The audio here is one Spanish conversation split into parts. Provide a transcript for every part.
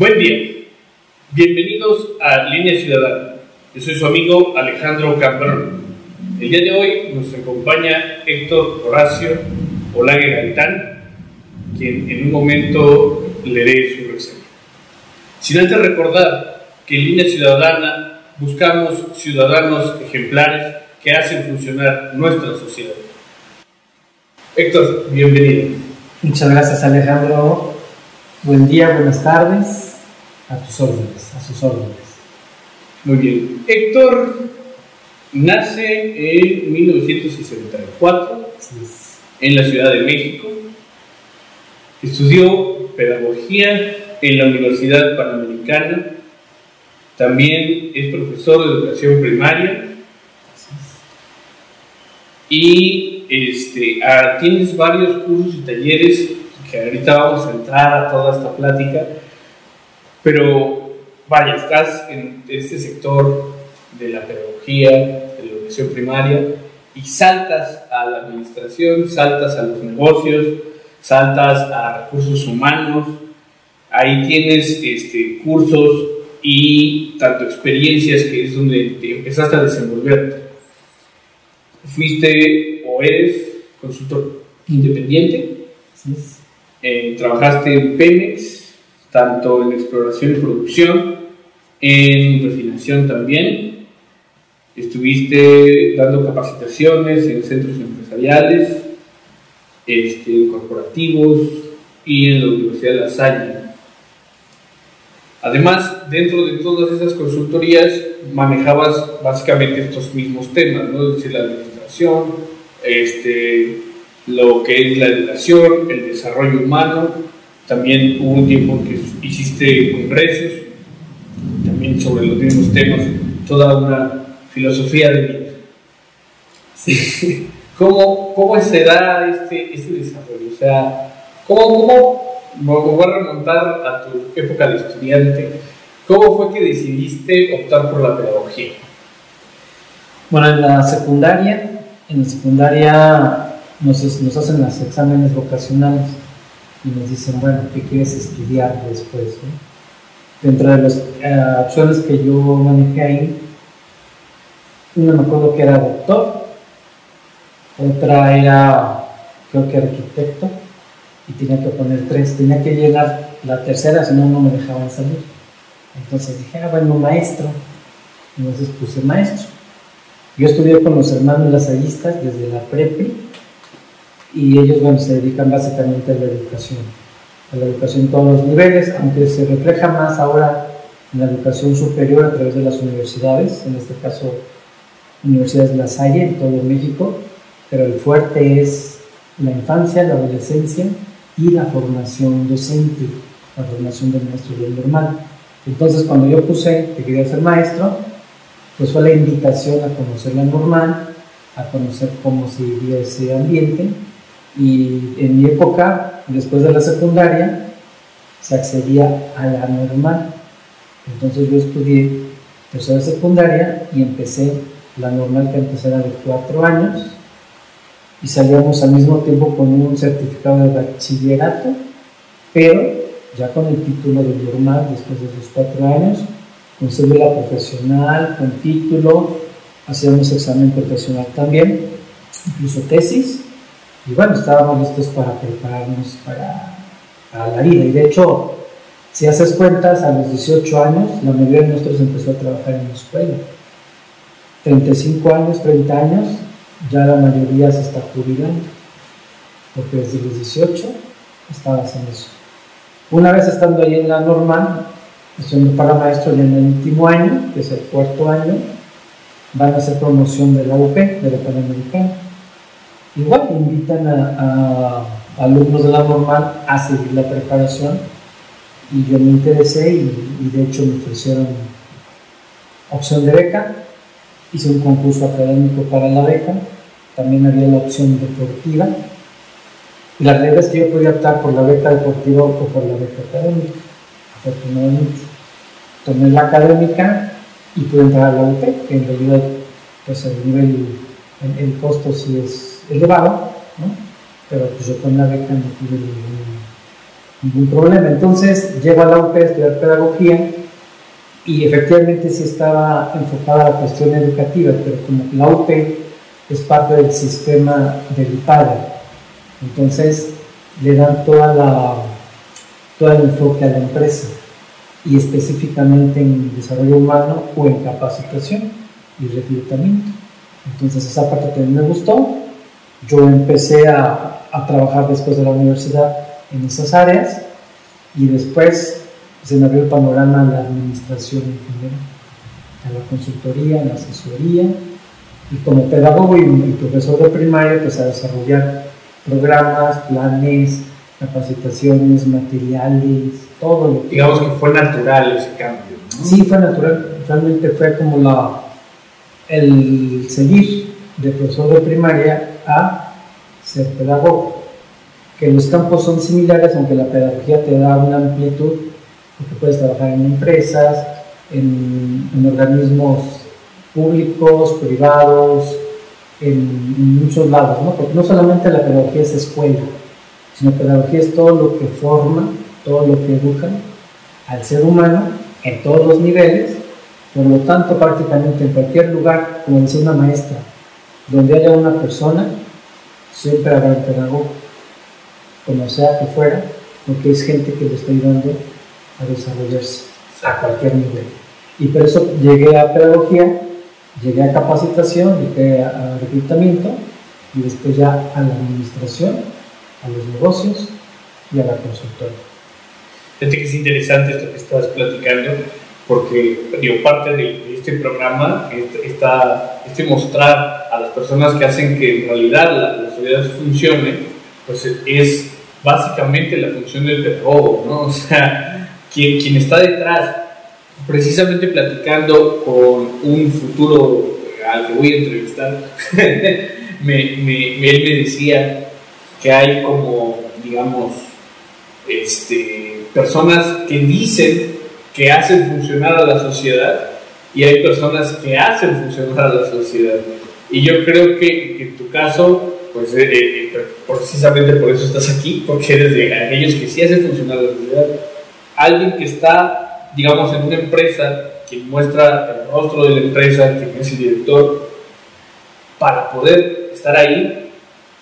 Buen día. Bienvenidos a Línea Ciudadana. Yo soy su amigo Alejandro Cambrón. El día de hoy nos acompaña Héctor Horacio Olague Gaitán, quien en un momento leeré su reseña. Sin antes recordar que en Línea Ciudadana buscamos ciudadanos ejemplares que hacen funcionar nuestra sociedad. Héctor, bienvenido. Muchas gracias Alejandro. Buen día, buenas tardes. A tus órdenes, a sus órdenes. Muy bien. Héctor nace en 1964 en la Ciudad de México. Estudió pedagogía en la Universidad Panamericana. También es profesor de educación primaria. Y este, tienes varios cursos y talleres que ahorita vamos a entrar a toda esta plática pero vaya, estás en este sector de la pedagogía, de la educación primaria, y saltas a la administración, saltas a los negocios, saltas a recursos humanos, ahí tienes este, cursos y tanto experiencias que es donde te empezaste a desenvolverte. Fuiste o eres consultor independiente, eh, trabajaste en Pemex, tanto en exploración y producción, en refinación también. Estuviste dando capacitaciones en centros empresariales, este, corporativos y en la Universidad de La Salle. Además, dentro de todas esas consultorías manejabas básicamente estos mismos temas, ¿no? es decir, la administración, este, lo que es la educación, el desarrollo humano también hubo un tiempo que hiciste congresos, también sobre los mismos temas, toda una filosofía de vida. Sí. ¿Cómo, ¿Cómo, se da este, este desarrollo? O sea, ¿cómo, cómo, me voy a remontar a tu época de estudiante, ¿cómo fue que decidiste optar por la pedagogía? Bueno, en la secundaria, en la secundaria nos, nos hacen los exámenes vocacionales y nos dicen, bueno, ¿qué quieres estudiar después? Dentro de las uh, opciones que yo manejé ahí, una me acuerdo que era doctor, otra era, creo que arquitecto, y tenía que poner tres, tenía que llenar la tercera, si no, no me dejaban salir. Entonces dije, ah, bueno, maestro. Entonces puse maestro. Yo estudié con los hermanos lasallistas desde la prepi y ellos bueno, se dedican básicamente a la educación, a la educación en todos los niveles, aunque se refleja más ahora en la educación superior a través de las universidades, en este caso universidades de La Salle en todo México, pero el fuerte es la infancia, la adolescencia y la formación docente, la formación del maestro del normal. Entonces cuando yo puse que quería ser maestro, pues fue la invitación a conocer la normal, a conocer cómo se vivía ese ambiente y en mi época, después de la secundaria, se accedía a la normal. Entonces yo estudié tercera secundaria y empecé la normal que antes era de cuatro años. Y salíamos al mismo tiempo con un certificado de bachillerato, pero ya con el título de normal después de los cuatro años, con cédula profesional, con título, hacíamos examen profesional también, incluso tesis, y bueno, estábamos listos para prepararnos para, la vida. Y de hecho, si haces cuentas, a los 18 años, la mayoría de nosotros empezó a trabajar en la escuela. 35 años, 30 años, ya la mayoría se está jubilando. Porque desde los 18 estabas en eso. Una vez estando ahí en la normal, estudiando para maestro ya en el último año, que es el cuarto año, van a hacer promoción de la UP, de la Panamericana Igual invitan a, alumnos de la normal a seguir la preparación. Y yo me interesé y, de hecho me ofrecieron opción de beca, hice un concurso académico para la beca, también había la opción deportiva. Y la realidad es que yo podía optar por la beca deportiva o por la beca académica, afortunadamente. Tomé la académica y pude entrar a la UP, que en realidad pues el nivel, el, el costo sí es elevado, ¿no? pero pues yo con la beca no tuve ningún problema. Entonces llego a la UP a estudiar pedagogía y efectivamente sí estaba enfocada la cuestión educativa, pero como la UP es parte del sistema del IPADE, entonces le dan toda la, todo el enfoque a la empresa y específicamente en desarrollo humano o en capacitación y reclutamiento. Entonces esa parte también me gustó. Yo empecé a, a trabajar después de la universidad en esas áreas y después se me abrió el panorama a la administración en general, a la consultoría, a la asesoría y como pedagogo y, profesor de primaria pues a desarrollar programas, planes, capacitaciones, materiales, todo lo que... Digamos que fue natural ese cambio. Sí, fue natural, realmente fue como la, el seguir de profesor de primaria a ser pedagogo que los campos son similares, aunque la pedagogía te da una amplitud, porque puedes trabajar en empresas, en, organismos públicos, privados, en, muchos lados, ¿no? Porque no solamente la pedagogía es escuela, sino pedagogía es todo lo que forma, todo lo que educa al ser humano en todos los niveles, por lo tanto prácticamente en cualquier lugar, como decía una maestra, donde haya una persona, siempre habrá un pedagogo como sea que fuera, porque es gente que le está ayudando a desarrollarse a cualquier nivel. Y por eso llegué a pedagogía, llegué a capacitación, llegué a, reclutamiento y después ya a la administración, a los negocios y a la consultoría. Fíjate que es interesante esto que estás platicando, porque digo, parte de, este programa, está este mostrar a las personas que hacen que en realidad la, la sociedad funcione, pues es básicamente la función del pedagogo, ¿no? O sea, quien, quien está detrás, precisamente platicando con un futuro al que voy a entrevistar, me, me, él me decía que hay como, digamos, este, personas que dicen que hacen funcionar a la sociedad y hay personas que hacen funcionar a la sociedad. Y yo creo que, que en tu caso pues eh, eh, eh, precisamente por eso estás aquí, porque eres de aquellos que sí hacen funcionar la sociedad. Alguien que está, digamos, en una empresa, quien muestra el rostro de la empresa, quien es el director, para poder estar ahí,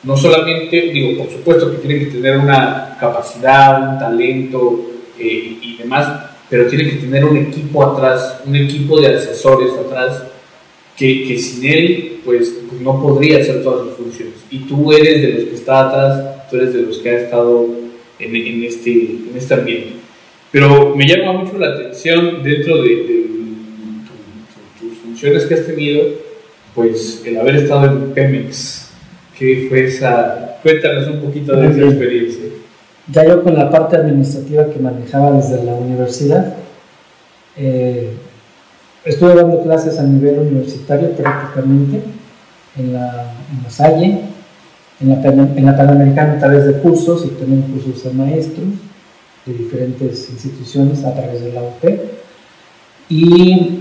no solamente, digo, por supuesto que tiene que tener una capacidad, un talento y demás, pero tiene que tener un equipo atrás, un equipo de asesores atrás, que, que sin él, pues, pues no podría hacer todas sus funciones y tú eres de los que está atrás, tú eres de los que ha estado en, en este, en este ambiente. Pero me llama mucho la atención dentro de, tus funciones que has tenido, pues el haber estado en Pemex. ¿Qué fue esa? Cuéntanos un poquito de esa experiencia. Ya yo con la parte administrativa que manejaba desde la universidad, eh, estuve dando clases a nivel universitario prácticamente en la, en la Salle, en la, en la Panamericana a través de cursos y también cursos de maestros de diferentes instituciones a través de la UP. Y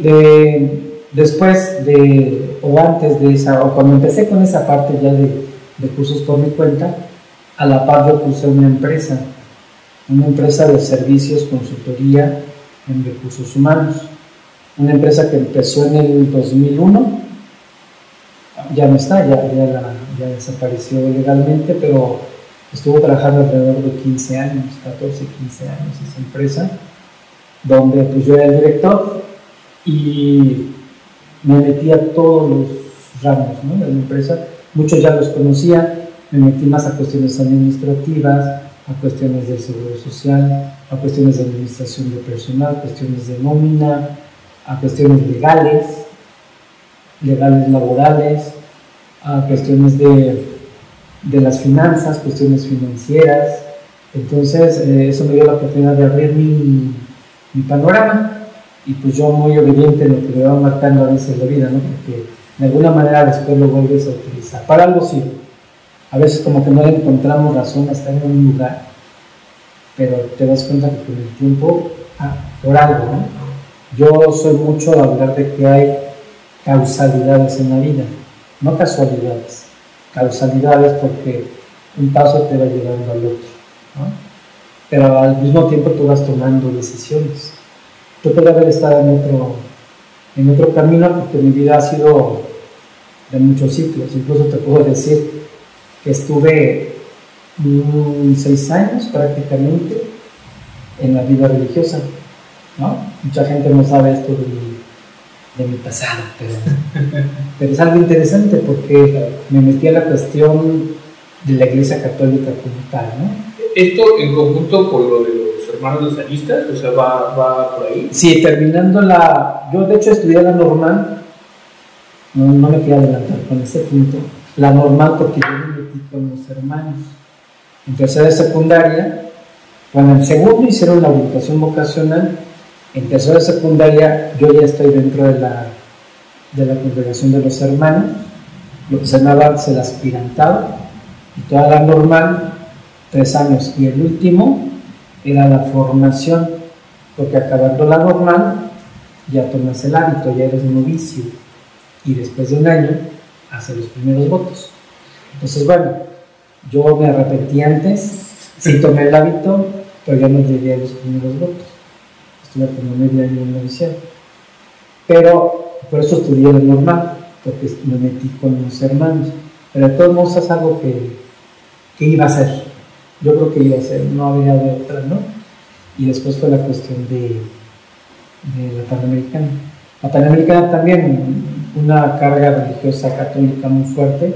después de, o antes de esa, o cuando empecé con esa parte ya de, de cursos por mi cuenta, a la par yo puse una empresa, una empresa de servicios, consultoría en recursos humanos. Una empresa que empezó en el 2001, ya no está, ya, ya desapareció legalmente, pero estuvo trabajando alrededor de 15 años, 14, 15 años esa empresa, donde pues yo era el director y me metí a todos los ramos de la empresa, muchos ya los conocía, me metí más a cuestiones administrativas, a cuestiones del seguro social, a cuestiones de administración de personal, cuestiones de nómina, a cuestiones legales, legales laborales, a cuestiones de, de las finanzas, cuestiones financieras. Entonces, eh, eso me dio la oportunidad de abrir mi, mi, panorama y pues yo muy obediente en lo que me va marcando a veces la vida, ¿no? Porque de alguna manera después lo vuelves a utilizar. Para algo sí. A veces como que no le encontramos razón a en un lugar, pero te das cuenta que con el tiempo, ah, por algo, ¿no? Yo soy mucho a hablar de que hay causalidades en la vida no casualidades, causalidades porque un paso te va llevando al otro. pero al mismo tiempo tú vas tomando decisiones. Yo podría haber estado en otro, en otro camino porque mi vida ha sido de muchos ciclos. Incluso te puedo decir que estuve seis años prácticamente en la vida religiosa. ¿no? Mucha gente no sabe esto de mi, pasado, pero, pero, es algo interesante porque me metí a la cuestión de la Iglesia Católica como tal. ¿no? ¿Esto en conjunto con lo de los hermanos lasallistas? O sea, ¿va, ¿va, por ahí? Sí, terminando la... Yo de hecho estudié la normal, no, no me quiero adelantar con ese punto, la normal porque yo me metí con los hermanos. En tercera de secundaria, bueno, en segundo hicieron la orientación vocacional, en tercera secundaria yo ya estoy dentro de la, de la congregación de los hermanos, lo que se llamaba el aspirantado, y toda la normal, tres años, y el último era la formación, porque acabando la normal ya tomas el hábito, ya eres novicio, y después de un año hace los primeros votos. Entonces, bueno, yo me arrepentí antes, sí tomé el hábito, pero ya no llegué a los primeros votos. Estuve como medio año en noviciado. Pero por eso estudié lo normal, porque me metí con los hermanos. Pero de todos modos es algo que, que iba a ser. Yo creo que iba a ser, no había de otra, ¿no? Y después fue la cuestión de, de la Panamericana. La Panamericana también, una carga religiosa católica muy fuerte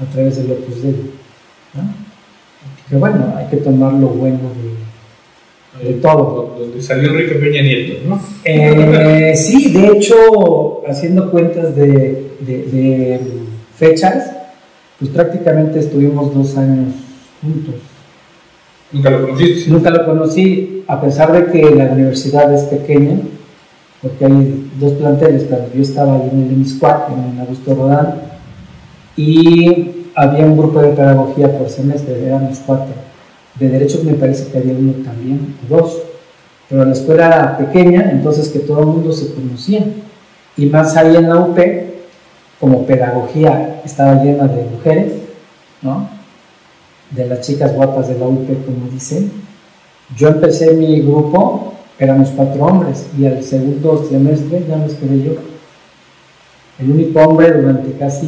a través del Opus Dei. Que bueno, hay que tomar lo bueno de, de todo. Donde salió Enrique Peña Nieto, ¿no? Eh, sí, de hecho, haciendo cuentas de, de, fechas, pues prácticamente estuvimos dos años juntos. ¿Nunca lo conociste? Nunca lo conocí, a pesar de que la universidad es pequeña, porque hay dos planteles, pero yo estaba ahí en el IMISCUAC, en Augusto Rodán, y había un grupo de pedagogía por semestre, éramos cuatro. De derecho me parece que había uno también, dos. Pero la escuela era pequeña, entonces que todo el mundo se conocía. Y más ahí en la UP, como pedagogía estaba llena de mujeres, ¿no? De las chicas guapas de la UP, como dicen. Yo empecé mi grupo, éramos cuatro hombres, y al segundo semestre ya me quedé yo el único hombre durante casi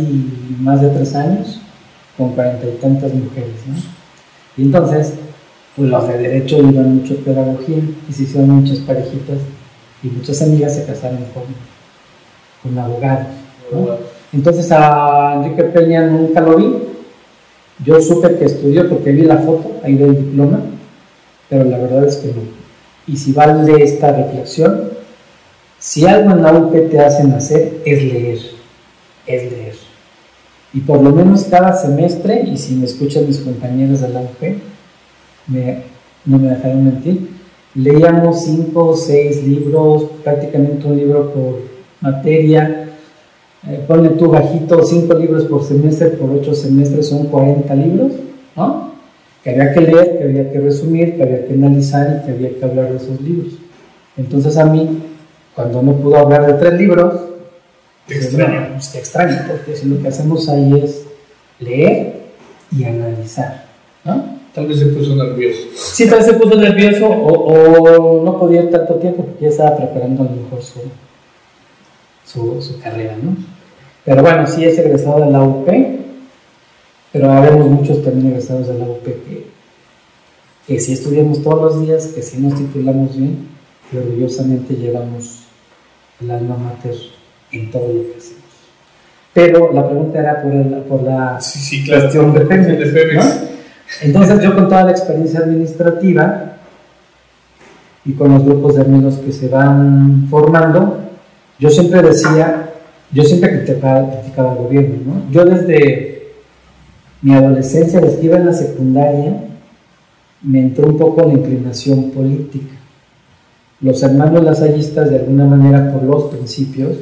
más de tres años, con cuarenta y tantas mujeres. ¿no? Y entonces, pues los de derecho iban mucho pedagogía y se hicieron muchas parejitas y muchas amigas se casaron con, con abogados. ¿no? Entonces a Enrique Peña nunca lo vi. Yo supe que estudió porque vi la foto ahí del diploma, pero la verdad es que no. Y si vale esta reflexión, si algo en la UP te hacen hacer es leer, es leer. Y por lo menos cada semestre, y si me escuchan mis compañeros de la UP, no me dejarán mentir, leíamos cinco o seis libros, prácticamente un libro por materia. Eh, ponle tú bajito, cinco libros por semestre, por ocho semestres son 40 libros, ¿no? Que había que leer, que había que resumir, que había que analizar y que había que hablar de esos libros. Entonces a mí cuando no pudo hablar de tres libros, te extraño. Pues, extraño, porque si lo que hacemos ahí es leer y analizar, ¿no? Tal vez se puso nervioso. Sí, tal vez se puso nervioso o, no podía ir tanto tiempo porque ya estaba preparando a lo mejor su, su, carrera, ¿no? Pero bueno, sí es egresado de la UP, pero habemos muchos también egresados de la UP que, que si estudiamos todos los días, que si nos titulamos bien, y orgullosamente llevamos el alma mater en todo lo que hacemos. Pero la pregunta era por, el, por la cuestión de Pemex. Entonces yo con toda la experiencia administrativa y con los grupos de amigos que se van formando, yo siempre decía, yo siempre criticaba, criticaba al gobierno. ¿no? Yo desde mi adolescencia, desde que iba en la secundaria, me entró un poco la inclinación política los hermanos lasallistas, de alguna manera, por los principios,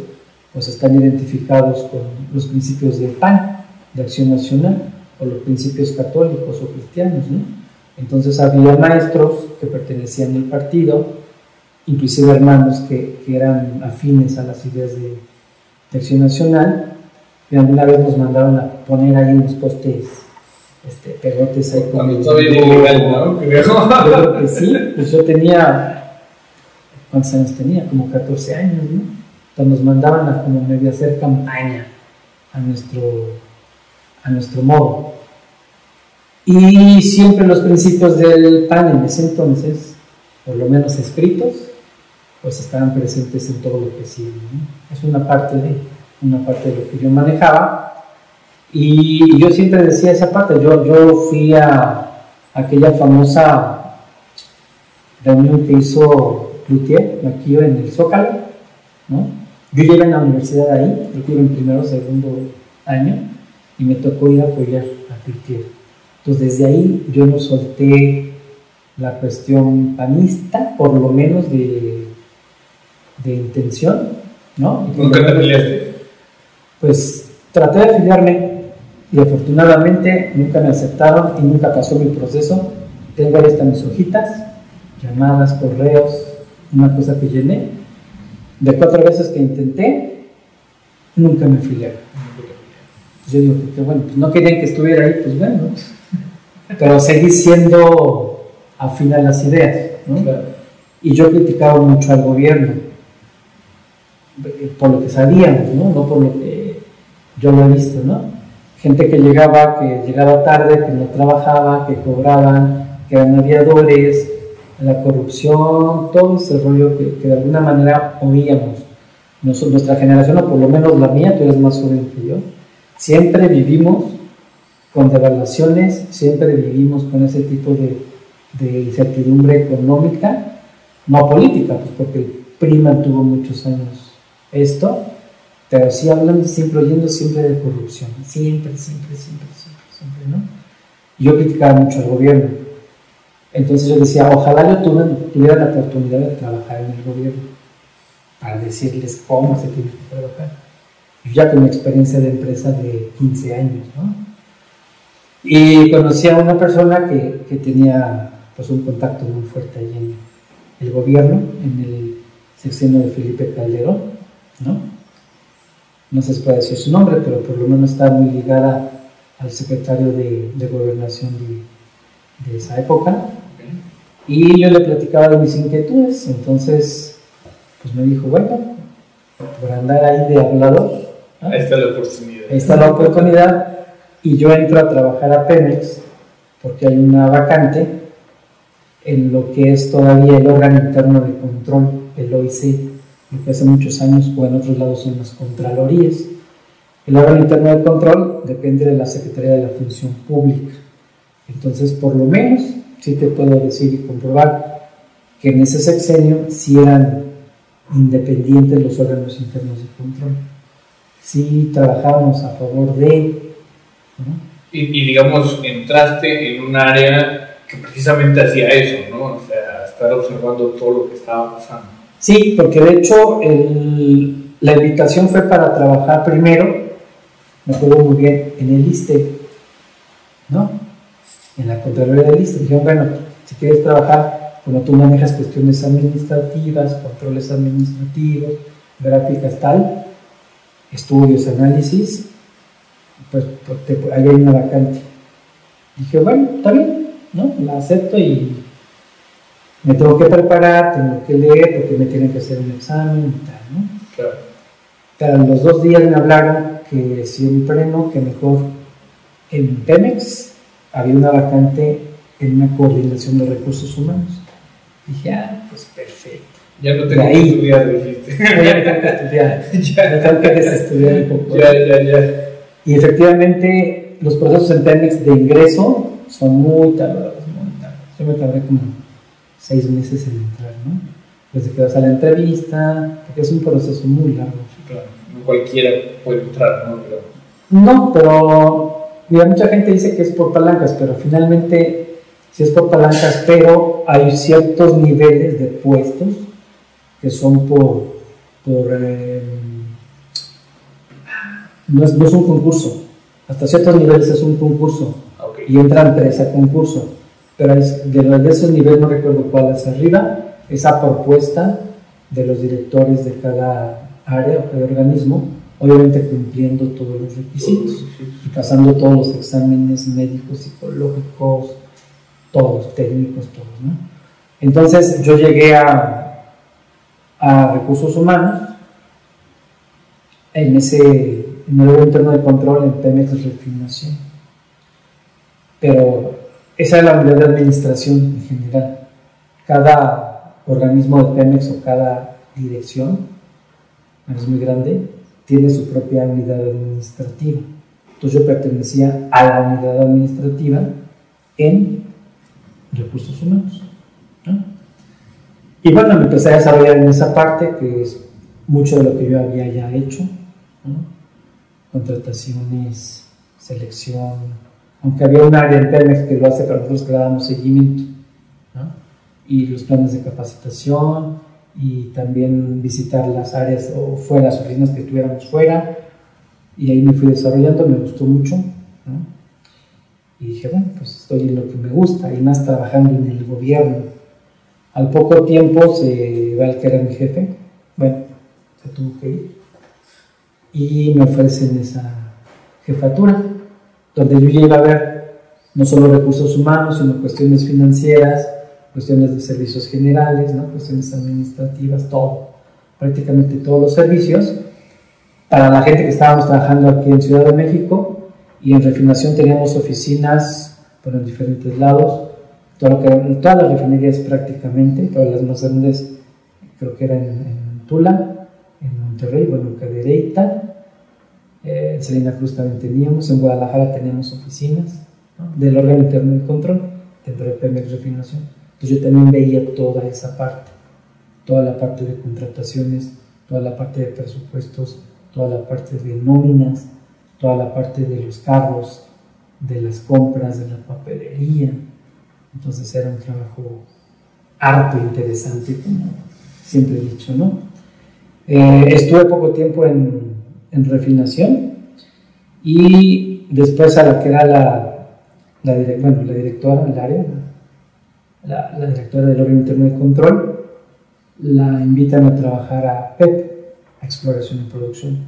pues están identificados con los principios de PAN, de Acción Nacional, o los principios católicos o cristianos, ¿no? Entonces había maestros que pertenecían al partido, inclusive hermanos que, eran afines a las ideas de, Acción Nacional, y alguna vez nos mandaron a poner ahí en los postes este, pegotes ahí con el ilegal, ¿no? Creo. Que sí, que sí. Pues yo tenía, ¿cuántos años tenía? Como 14 años, ¿no? Entonces nos mandaban a como medio hacer campaña a nuestro, a nuestro modo. Y siempre los principios del PAN en ese entonces, por lo menos escritos, pues estaban presentes en todo lo que sigue. ¿no? Es una parte de, una parte de lo que yo manejaba. Y yo siempre decía esa parte, yo, yo fui a aquella famosa reunión que hizo Cloutier aquí en el Zócalo, ¿no? Yo llegué en la universidad ahí, creo que iba en primero o segundo año, y me tocó ir a apoyar a Cloutier. Entonces desde ahí yo no solté la cuestión panista, por lo menos de, de intención, ¿no? ¿Nunca te afiliaste? Pues traté de afiliarme y afortunadamente nunca me aceptaron y nunca pasó mi proceso. Tengo ahí están mis hojitas, llamadas, correos, una cosa que llené. De cuatro veces que intenté, nunca me afiliaron. Yo digo que, que bueno, pues no querían que estuviera ahí, pues bueno, pero seguí siendo afín a las ideas, ¿no? Claro. Y yo criticaba mucho al gobierno eh, por lo que sabíamos, ¿no? No por lo que yo lo he visto, ¿no? Gente que llegaba, que llegaba tarde, que no trabajaba, que cobraban, que eran aviadores, la corrupción, todo ese rollo que, que de alguna manera oíamos. Nos- nuestra generación, o por lo menos la mía, tú eres más joven que yo, siempre vivimos con devaluaciones, siempre vivimos con ese tipo de, de incertidumbre económica, no política, pues porque el PRI mantuvo muchos años esto, pero sí hablando siempre, oyendo siempre de corrupción, siempre, siempre, siempre, siempre, siempre, ¿no? Yo criticaba mucho al gobierno. Entonces yo decía, ojalá yo tuviera la oportunidad de trabajar en el gobierno para decirles cómo se tiene que trabajar. Yo ya con experiencia de empresa de 15 años, ¿no? Y conocí a una persona que, que tenía pues un contacto muy fuerte ahí en el gobierno, en el sexenio de Felipe Calderón, ¿no? No sé si puede decir su nombre, pero por lo menos está muy ligada al secretario de, de gobernación de, de esa época. Y yo le platicaba de mis inquietudes, entonces pues me dijo, bueno, por andar ahí de hablador, ¿no? Ahí está la oportunidad. Ahí está la oportunidad y yo entro a trabajar a Pemex porque hay una vacante en lo que es todavía el órgano interno de control, el OIC, que hace muchos años o en otros lados son las contralorías. El órgano interno de control depende de la Secretaría de la Función Pública. Entonces, por lo menos, sí te puedo decir y comprobar que en ese sexenio sí eran independientes los órganos internos de control sí trabajamos a favor de. Y, y, digamos, entraste en un área que precisamente hacía eso, ¿no? O sea, estar observando todo lo que estaba pasando. Sí, porque de hecho la invitación fue para trabajar primero, me acuerdo muy bien, en el ISTE, ¿no? En la Contraloría del ISTE. Dijeron, bueno, si quieres trabajar, como tú manejas cuestiones administrativas, controles administrativos, gráficas, tal, estudios, análisis, pues, pues, ahí hay una vacante. Dije, bueno, está bien, ¿no? La acepto y me tengo que preparar, tengo que leer, porque me tienen que hacer un examen y tal, ¿no? Claro. Pero los dos días me hablaron que siempre no, que mejor en Pemex había una vacante en una coordinación de recursos humanos. Dije, ah, pues perfecto. Ya no tengo que ahí. estudiar, dijiste. Voy a tener que estudiar, ya, me tengo que desestudiar un poco. ya, ya, ya. Y efectivamente, los procesos en Pemex de ingreso son muy tardados, muy tardados. Yo me tardé como seis meses en entrar, ¿no? Desde que vas a la entrevista, porque es un proceso muy largo. Claro, no cualquiera puede entrar, ¿no? Pero, No, pero mira, mucha gente dice que es por palancas, pero finalmente sí es por palancas, pero hay ciertos niveles de puestos que son por, por eh, no, es, no es un concurso, hasta ciertos niveles es un concurso ok. y entran tres a concurso, pero es- de, los- de esos niveles no recuerdo cuál es arriba, esa propuesta de los directores de cada área o cada organismo obviamente cumpliendo todos los requisitos y pasando todos los exámenes médicos, psicológicos, todos, técnicos, todos. ¿no? Entonces yo llegué a, a recursos humanos en ese en el interno de control en Pemex Refinación. Pero esa es la unidad de administración en general. Cada organismo de Pemex o cada dirección, es muy grande, tiene su propia unidad administrativa. Entonces yo pertenecía a la unidad administrativa en recursos humanos. Y bueno, me empecé a desarrollar en esa parte, que es mucho de lo que yo había ya hecho. Contrataciones, selección, aunque había un área en Pemex que lo hace para nosotros le damos seguimiento. Y los planes de capacitación, y también visitar las áreas o fuera, las oficinas que estuviéramos fuera. Y ahí me fui desarrollando, me gustó mucho. Y dije, bueno, pues estoy en lo que me gusta y más trabajando en el gobierno. Al poco tiempo se va el que era mi jefe, bueno, se tuvo que ir. Y me ofrecen esa jefatura, donde yo iba a ver no solo recursos humanos, sino cuestiones financieras, cuestiones de servicios generales, ¿no? cuestiones administrativas, todo, prácticamente todos los servicios. Para la gente que estábamos trabajando aquí en Ciudad de México y en refinación teníamos oficinas por en diferentes lados, todo lo que, todas las refinerías prácticamente, todas las más grandes creo que eran en, Tula, en Monterrey, bueno, en Cadereyta, eh, en Salina Cruz también teníamos, en Guadalajara teníamos oficinas del órgano interno de control de Pemex Refinación. Entonces yo también veía toda esa parte, toda la parte de contrataciones, toda la parte de presupuestos, toda la parte de nóminas, toda la parte de los cargos, de las compras, de la papelería. Entonces era un trabajo harto interesante, como siempre he dicho, ¿no? Eh, estuve poco tiempo en, en, refinación y después a la que era la, la, bueno, la directora del área, la, directora del órgano interno de control, la invitan a trabajar a PEP, a Exploración y Producción.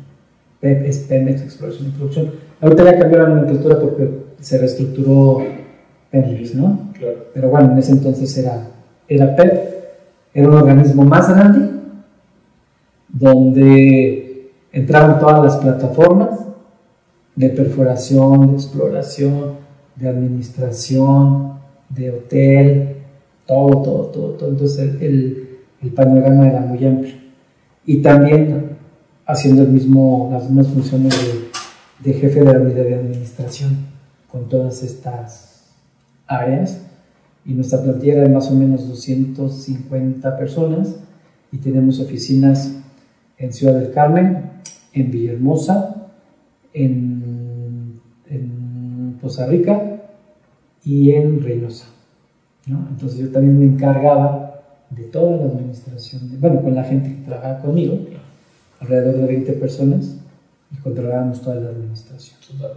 PEP es Pemex, Exploración y Producción. Ahorita ya cambió la nomenclatura porque se reestructuró Pemex, ¿no? Claro. Pero bueno, en ese entonces era, era PEP, era un organismo más grande donde entraban todas las plataformas de perforación, de exploración, de administración, de hotel, todo, todo, todo, todo. Entonces el, el panorama era muy amplio. Y también haciendo el mismo, las mismas funciones de, de jefe de la unidad de administración con todas estas áreas. Y nuestra plantilla era de más o menos 250 personas y tenemos oficinas en Ciudad del Carmen, en Villahermosa, en, en Poza Rica y en Reynosa. Entonces yo también me encargaba de toda la administración, bueno, con la gente que trabajaba conmigo, alrededor de 20 personas, y controlábamos toda la administración.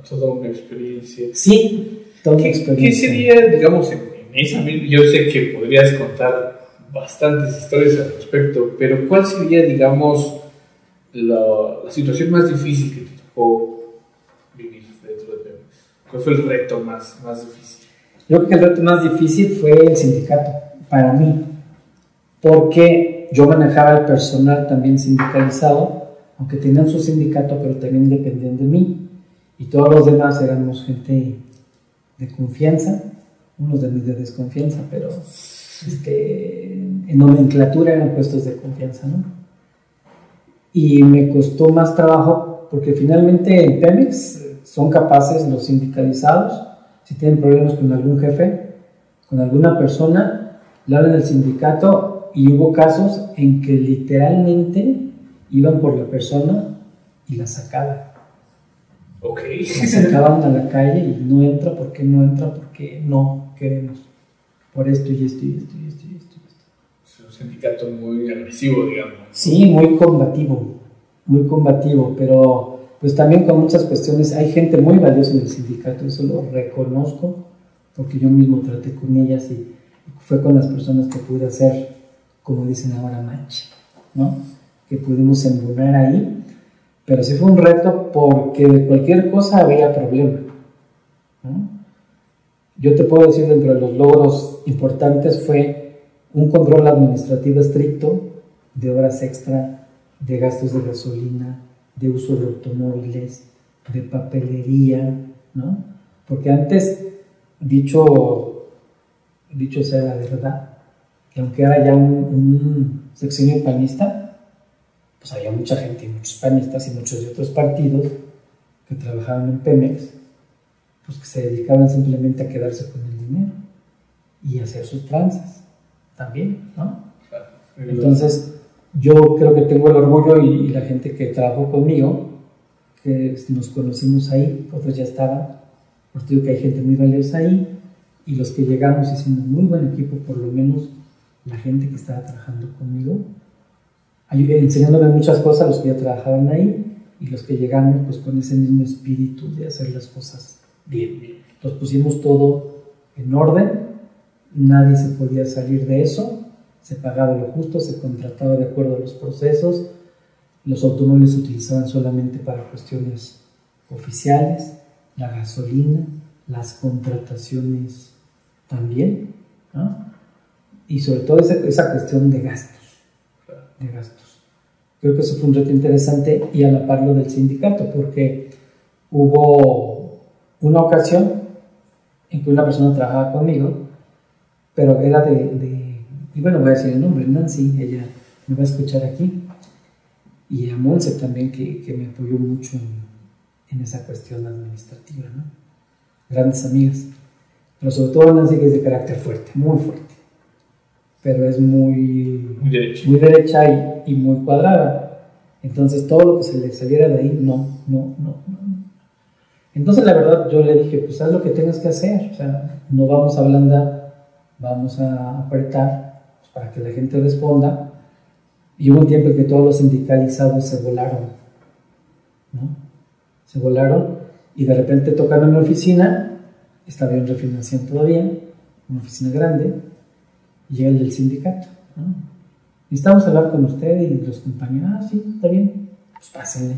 Toda, una experiencia. Sí, toda una experiencia. ¿Qué sería, digamos, en, esa Yo sé que podrías contar bastantes historias al respecto, pero ¿cuál sería, digamos, la, la situación más difícil que te tocó vivir dentro de Pemex? ¿Cuál fue el reto más, más difícil? Yo creo que el reto más difícil fue el sindicato, para mí, porque yo manejaba el personal también sindicalizado, aunque tenían su sindicato, pero también dependían de mí, y todos los demás éramos gente de confianza, unos de de desconfianza, pero este, en nomenclatura eran puestos de confianza, ¿no? Y me costó más trabajo porque finalmente en Pemex son capaces los sindicalizados si tienen problemas con algún jefe, con alguna persona, le hablan al sindicato y hubo casos en que literalmente iban por la persona y la sacaban. Ok. La sacaban a la calle y no entra porque no entra porque no queremos. Por esto y esto y esto y esto y esto. Es un sindicato muy agresivo, digamos. Sí, muy combativo, muy combativo, pero pues también con muchas cuestiones, hay gente muy valiosa en el sindicato, eso lo reconozco, porque yo mismo traté con ellas y fue con las personas que pude hacer, como dicen ahora, match, ¿no? Que pudimos embonar ahí, Pero sí fue un reto porque de cualquier cosa había problema. Yo te puedo decir, dentro de los logros importantes fue un control administrativo estricto de horas extra, de gastos de gasolina, de uso de automóviles, de papelería, ¿no? Porque antes, dicho, dicho sea la verdad, que aunque era ya un, sexenio panista, pues había mucha gente, muchos panistas y muchos de otros partidos que trabajaban en Pemex, pues que se dedicaban simplemente a quedarse con el dinero y hacer sus tranzas también, ¿no? Entonces, yo creo que tengo el orgullo y, la gente que trabajó conmigo, que nos conocimos ahí, otros ya estaban, pues digo que hay gente muy valiosa ahí, y los que llegamos hicimos muy buen equipo, por lo menos la gente que estaba trabajando conmigo, enseñándome muchas cosas, los que ya trabajaban ahí, y los que llegamos pues con ese mismo espíritu de hacer las cosas bien. Los pusimos todo en orden, nadie se podía salir de eso, se pagaba lo justo, se contrataba de acuerdo a los procesos, los automóviles se utilizaban solamente para cuestiones oficiales, la gasolina, las contrataciones también, y sobre todo esa, esa, cuestión de gastos, de gastos. Creo que eso fue un reto interesante y a la par lo del sindicato, porque hubo una ocasión en que una persona trabajaba conmigo, pero era de y bueno, voy a decir el nombre, Nancy, ella me va a escuchar aquí, y a Monse también, que, que me apoyó mucho en, en, esa cuestión administrativa, ¿no? Grandes amigas, pero sobre todo Nancy que es de carácter fuerte, muy fuerte, pero es muy, muy derecha, muy derecha y, y muy cuadrada. Entonces todo lo que se le saliera de ahí, no, no, no, no. Entonces la verdad yo le dije, pues haz lo que tengas que hacer, o sea, no vamos a ablandar, vamos a apretar para que la gente responda. Y hubo un tiempo en que todos los sindicalizados se volaron, ¿no? Se volaron y de repente tocaron en mi oficina, estaba en refinanciación todavía, una oficina grande, y llega el del sindicato, ¿no? Necesitamos hablar con usted y los compañeros, ah, sí, está bien, pues pásenle.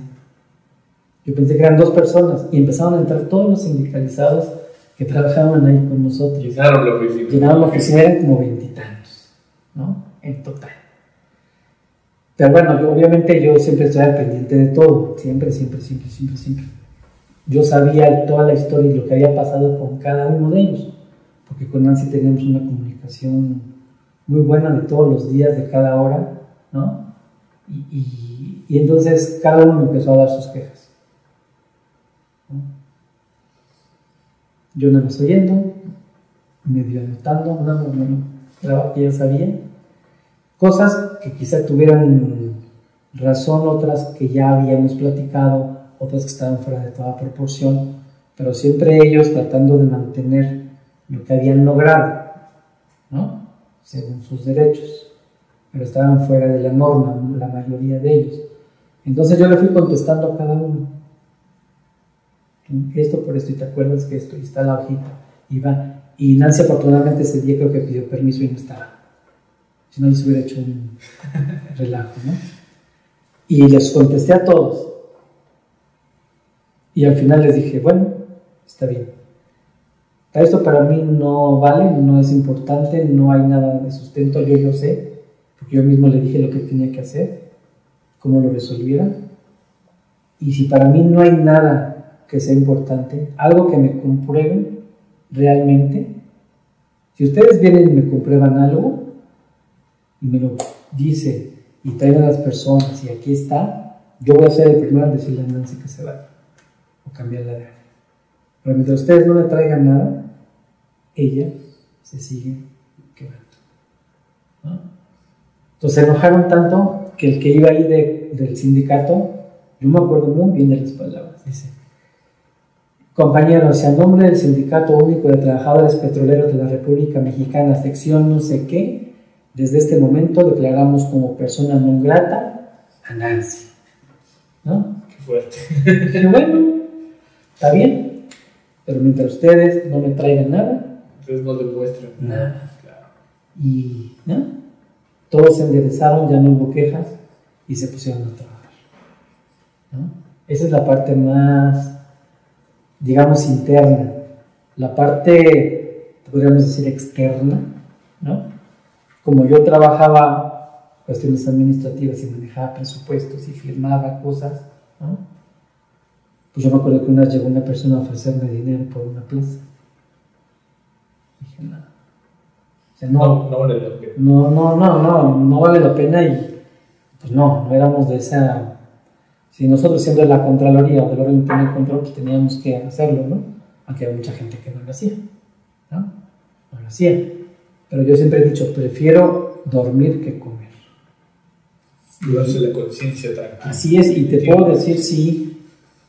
Yo pensé que eran dos personas y empezaron a entrar todos los sindicalizados que trabajaban ahí con nosotros. Llenaron la oficina. Llenaron la oficina, eran como veintitantos. ¿no? En total. Pero bueno, yo, obviamente yo siempre estoy al pendiente de todo, siempre, siempre, siempre, siempre, siempre. Yo sabía toda la historia y lo que había pasado con cada uno de ellos, porque con Nancy teníamos una comunicación muy buena de todos los días, de cada hora, ¿no? Y, y, entonces cada uno empezó a dar sus quejas. Yo no me estoy oyendo, medio anotando, no, no, no, que ya sabía. Cosas que quizá tuvieran razón, otras que ya habíamos platicado, otras que estaban fuera de toda proporción, pero siempre ellos tratando de mantener lo que habían logrado, ¿no? Según sus derechos, pero estaban fuera de la norma, la mayoría de ellos. Entonces yo le fui contestando a cada uno. Esto por esto, y te acuerdas que esto, y está la hojita, y va, y Nancy afortunadamente ese día creo que pidió permiso y no estaba. Si no, se hubiera hecho un relajo, ¿no? Y les contesté a todos. Y al final les dije, bueno, está bien. Esto para mí no vale, no es importante, no hay nada de sustento, yo lo sé, porque yo mismo le dije lo que tenía que hacer, cómo lo resolviera. Y si para mí no hay nada que sea importante, algo que me compruebe realmente, si ustedes vienen y me comprueban algo y me lo dicen y traen a las personas y aquí está, yo voy a ser el primero en decirle a Nancy que se vaya o cambiar la área. Pero mientras ustedes no me traigan nada, ella se sigue quedando. Entonces se enojaron tanto que el que iba ahí del sindicato, yo me acuerdo muy bien de las palabras, dice, Compañeros, en nombre del Sindicato Único de Trabajadores Petroleros de la República Mexicana, sección no sé qué, desde este momento declaramos como persona no grata a Nancy. ¿No? Qué fuerte. Qué bueno, está bien, pero mientras ustedes no me traigan nada, ustedes no demuestran nada. Claro. Y, ¿no? Todos se enderezaron, ya no hubo quejas y se pusieron a trabajar. ¿no? Esa es la parte más, digamos, interna. La parte, podríamos decir, externa, ¿no? Como yo trabajaba cuestiones administrativas y manejaba presupuestos y firmaba cosas, ¿no? Pues yo me acuerdo que una vez llegó una persona a ofrecerme dinero por una plaza. Dije, no. O sea, no, No, no vale la pena. no, no, no, no, no vale la pena y pues no, no éramos de esa... Si nosotros siendo la Contraloría o del orden de control, pues teníamos que hacerlo, ¿no? Aunque había mucha gente que no lo hacía, ¿no? No lo hacía. Pero yo siempre he dicho, prefiero dormir que comer. Llevarse la conciencia tranquila. Así es, y te puedo decir, sí,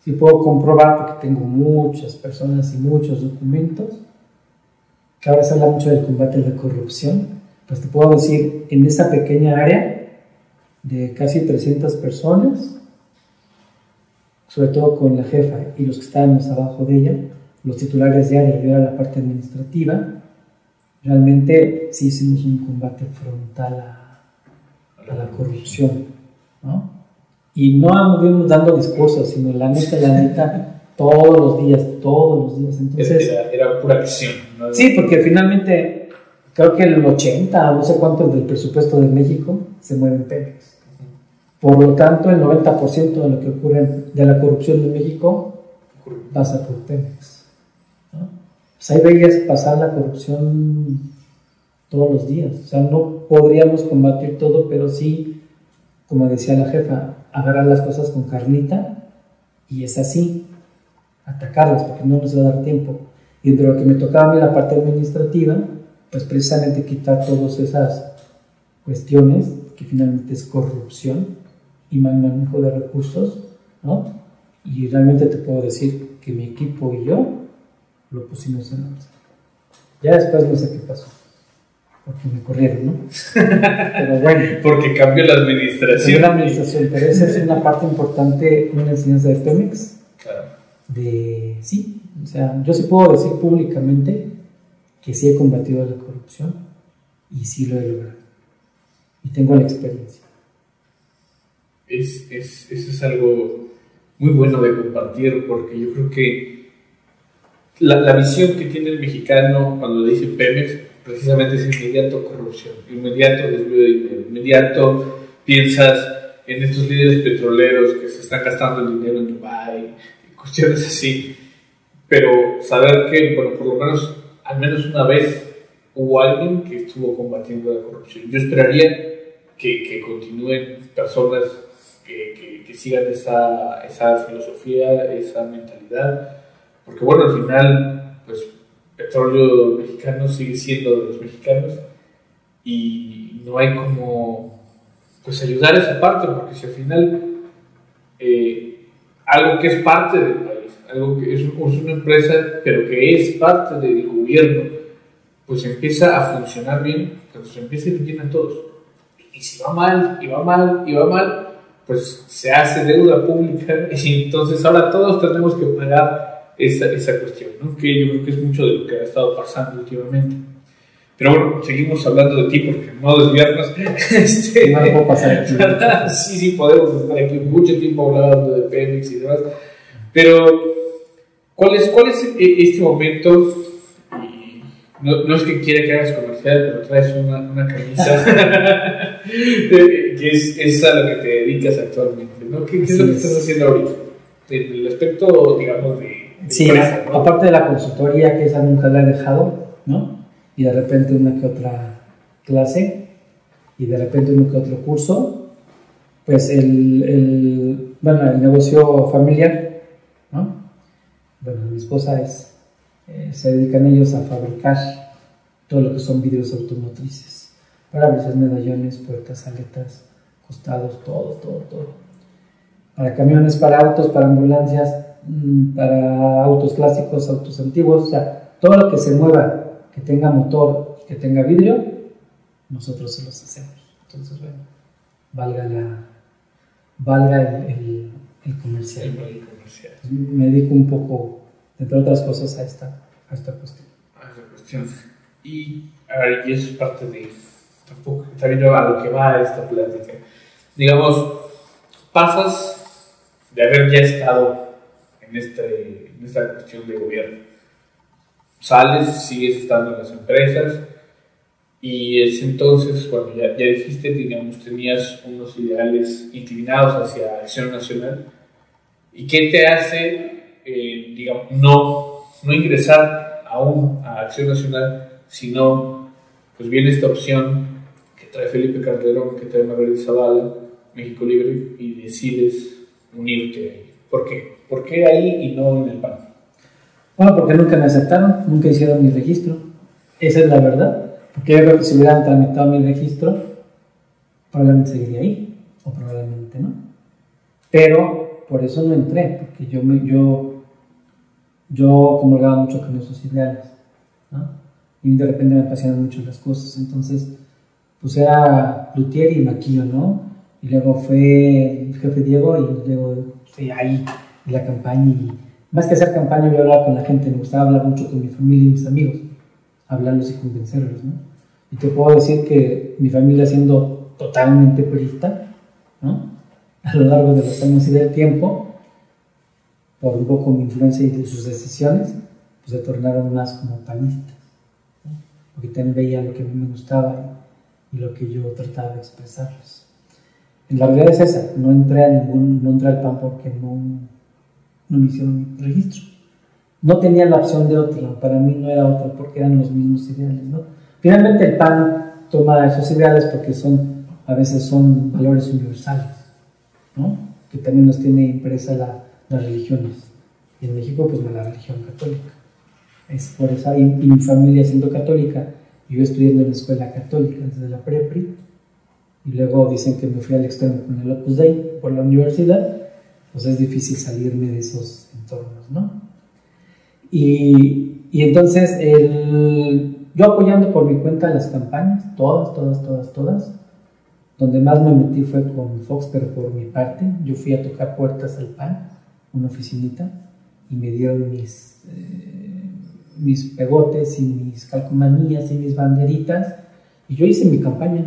sí puedo comprobar, porque tengo muchas personas y muchos documentos, que ahora se habla mucho del combate a la corrupción, pues te puedo decir, en esa pequeña área de casi 300 personas, sobre todo con la jefa y los que estábamos abajo de ella, los titulares de área, yo era la parte administrativa, realmente sí hicimos un combate frontal a, a la corrupción, ¿no? Y no anduvimos dando discursos, sino la neta, la neta, todos los días, todos los días. Entonces, Era, era pura acción. ¿no? sí, porque finalmente creo que el 80 o no sé cuánto del presupuesto de México se mueve en Pemex. Por lo tanto, el 90% de lo que ocurre de la corrupción en México pasa por Pemex. ¿no? Pues ahí veías pasar la corrupción todos los días. O sea, no podríamos combatir todo, pero sí, como decía la jefa, agarrar las cosas con carnita y es así, atacarlas, porque no nos va a dar tiempo. Y de lo que me tocaba a mí la parte administrativa, pues precisamente quitar todas esas cuestiones, que finalmente es corrupción y manejo de recursos, ¿no? Y realmente te puedo decir que mi equipo y yo lo pusimos en orden. Ya después no sé qué pasó, porque me corrieron, ¿no? Pero bueno, Porque cambió la administración. la administración, pero esa es una parte importante, una enseñanza de Pemex, Claro. de sí, o sea, yo sí puedo decir públicamente que sí he combatido la corrupción y sí lo he logrado. Y tengo la experiencia. Es, es, eso es algo muy bueno de compartir porque yo creo que la, la visión que tiene el mexicano cuando dice Pemex precisamente es inmediato corrupción, inmediato desvío de dinero, inmediato piensas en estos líderes petroleros que se están gastando el dinero en Dubái, cuestiones así. Pero saber que, bueno, por lo menos, al menos una vez hubo alguien que estuvo combatiendo la corrupción. Yo esperaría que, que continúen personas que, que, que sigan esa, esa filosofía, esa mentalidad, porque bueno, al final, pues petróleo mexicano sigue siendo de los mexicanos y no hay como pues ayudar a esa parte, porque si al final eh, algo que es parte del país, algo que es, es una empresa, pero que es parte del gobierno, pues empieza a funcionar bien, cuando se empieza a ir bien a todos. Y si va mal, y va mal, y va mal, pues se hace deuda pública y entonces ahora todos tenemos que pagar esa, esa cuestión, ¿no? que yo creo que es mucho de lo que ha estado pasando últimamente. Pero bueno, seguimos hablando de ti porque no desviarnos. Este, No puedo pasar aquí. sí, sí, podemos estar aquí mucho tiempo hablando de Pemex y demás. Pero, ¿cuál es, cuál es e- este momento? No, no es que quiera que hagas comercial, pero traes una, una camisa que es, es a lo que te dedicas actualmente, ¿no? ¿Qué, qué es lo que estás haciendo ahorita? En el aspecto, digamos, de, de Sí, empresa, ¿no? aparte de la consultoría, que esa nunca la he dejado, ¿no? Y de repente una que otra clase, y de repente uno que otro curso, pues el, el, bueno, el negocio familiar, ¿no? Bueno, mi esposa es, eh, se dedican ellos a fabricar todo lo que son vidrios automotrices, parabrisas, medallones, puertas, aletas, costados, todo, todo, todo. Para camiones, para autos, para ambulancias, mm, para autos clásicos, autos antiguos, o sea, todo lo que se mueva, que tenga motor y que tenga vidrio, nosotros se los hacemos. Entonces, bueno, valga, la, valga el, el- el comercial. El. Me dedico un poco, entre otras cosas, a esta, a esta cuestión. a esa cuestión. Y, y es parte de, tampoco, también a lo que va esta plática. Digamos, pasas de haber ya estado en, este, en esta cuestión de gobierno. Sales, sigues estando en las empresas y es entonces cuando ya, ya dijiste, digamos, tenías unos ideales inclinados hacia Acción Nacional. ¿Y qué te hace, eh, digamos, no, no ingresar aún a Acción Nacional, sino, pues viene esta opción que trae Felipe Calderón, que trae Margarita Zavala, México Libre, y decides unirte ahí? ¿Por qué? ¿Por qué ahí y no en el PAN? Bueno, porque nunca me aceptaron, nunca hicieron mi registro. Esa es la verdad. Porque yo creo que si hubieran tramitado mi registro, probablemente seguiría ahí, o probablemente no. Pero por eso no entré, porque yo, me, yo, yo comulgaba mucho con esos ideales, ¿no? Y de repente me apasionan mucho las cosas. Entonces, pues era luthier y maquillo, ¿no? Y luego fue el jefe Diego y luego estoy ahí en la campaña. Y más que hacer campaña, yo hablaba con la gente, me gustaba hablar mucho con mi familia y mis amigos hablarlos y convencerlos, ¿no? Y te puedo decir que mi familia siendo totalmente purista, ¿no? A lo largo de los años y del tiempo, por un poco mi influencia y de sus decisiones, pues se tornaron más como panistas. Porque también veían lo que a mí me gustaba y lo que yo trataba de expresarles. En la realidad es esa, no entré a ningún, no entré al PAN porque no, no me hicieron registro no tenía la opción de otro, para mí no era otro porque eran los mismos ideales, ¿no? Finalmente el PAN toma esos ideales porque son, a veces son valores universales, ¿no? Que también nos tiene impresa la, las religiones. Y en México, pues la religión católica. Es por eso, y, mi familia siendo católica, yo estudiando en la escuela católica desde la prepri, y luego dicen que me fui al extremo con el Opus Dei por la universidad, pues es difícil salirme de esos entornos, ¿no? Y, y entonces, el, yo apoyando por mi cuenta las campañas, todas, todas, todas, todas, donde más me metí fue con Fox, pero por mi parte, yo fui a tocar puertas al PAN, una oficinita, y me dieron mis, eh, mis pegotes y mis calcomanías y mis banderitas, y yo hice mi campaña,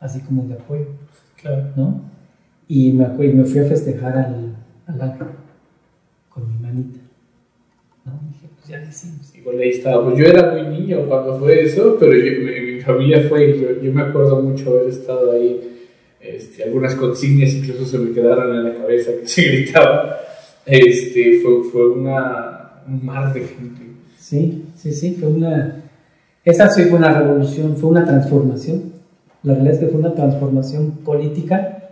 así como de apoyo, claro. ¿no? Y me, me fui a festejar al, al con mi manita ya decimos. Igual ahí estaba. Pues yo era muy niño cuando fue eso, pero mi, familia fue, yo, yo, me acuerdo mucho haber estado ahí. Este, algunas consignas incluso se me quedaron en la cabeza que se gritaba. Este, fue, fue una, un mar de gente. Sí, sí, sí, fue una... Esa sí fue una revolución, fue una transformación. La realidad es que fue una transformación política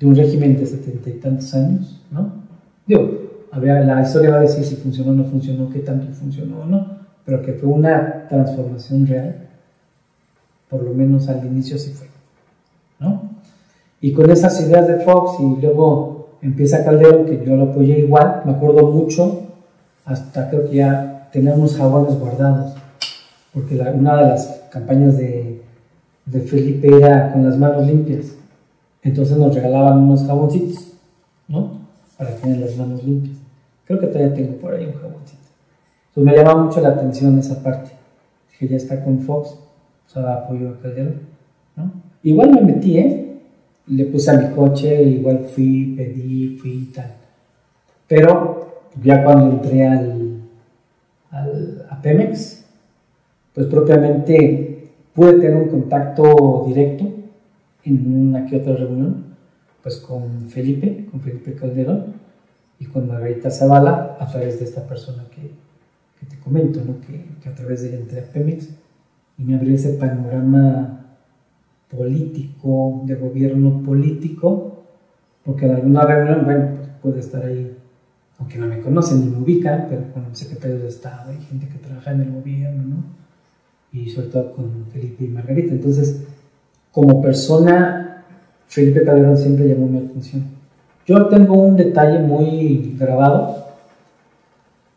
de un régimen de setenta y tantos años, ¿no? Digo, la historia va a decir si funcionó o no funcionó, qué tanto funcionó o no, pero que fue una transformación real, por lo menos al inicio sí fue, ¿no? Y con esas ideas de Fox y luego empieza Calderón, que yo lo apoyé igual, me acuerdo mucho, hasta creo que ya tenía unos jabones guardados, porque una de las campañas de, de Felipe era con las manos limpias, entonces nos regalaban unos jaboncitos, ¿no? Para tener las manos limpias. Creo que todavía tengo por ahí un jaboncito. Entonces me llama mucho la atención esa parte. Que ya está con Fox, o sea, apoyo a Calderón. ¿no? Igual me metí, ¿eh? Le puse a mi coche, igual fui, pedí, fui y tal. Pero ya cuando entré al, al, a Pemex, pues propiamente pude tener un contacto directo en una que otra reunión, pues con Felipe, con Felipe Calderón, y con Margarita Zavala a través de esta persona que, que te comento, ¿no? que, que, a través de entré a Pemex y me abrió ese panorama político, de gobierno político, porque en alguna reunión, bueno, pues puede estar ahí, aunque no me conocen ni me ubican, pero con secretarios de Estado y gente que trabaja en el gobierno, ¿no? Y sobre todo con Felipe y Margarita. Entonces, como persona, Felipe Calderón siempre llamó mi atención yo tengo un detalle muy grabado,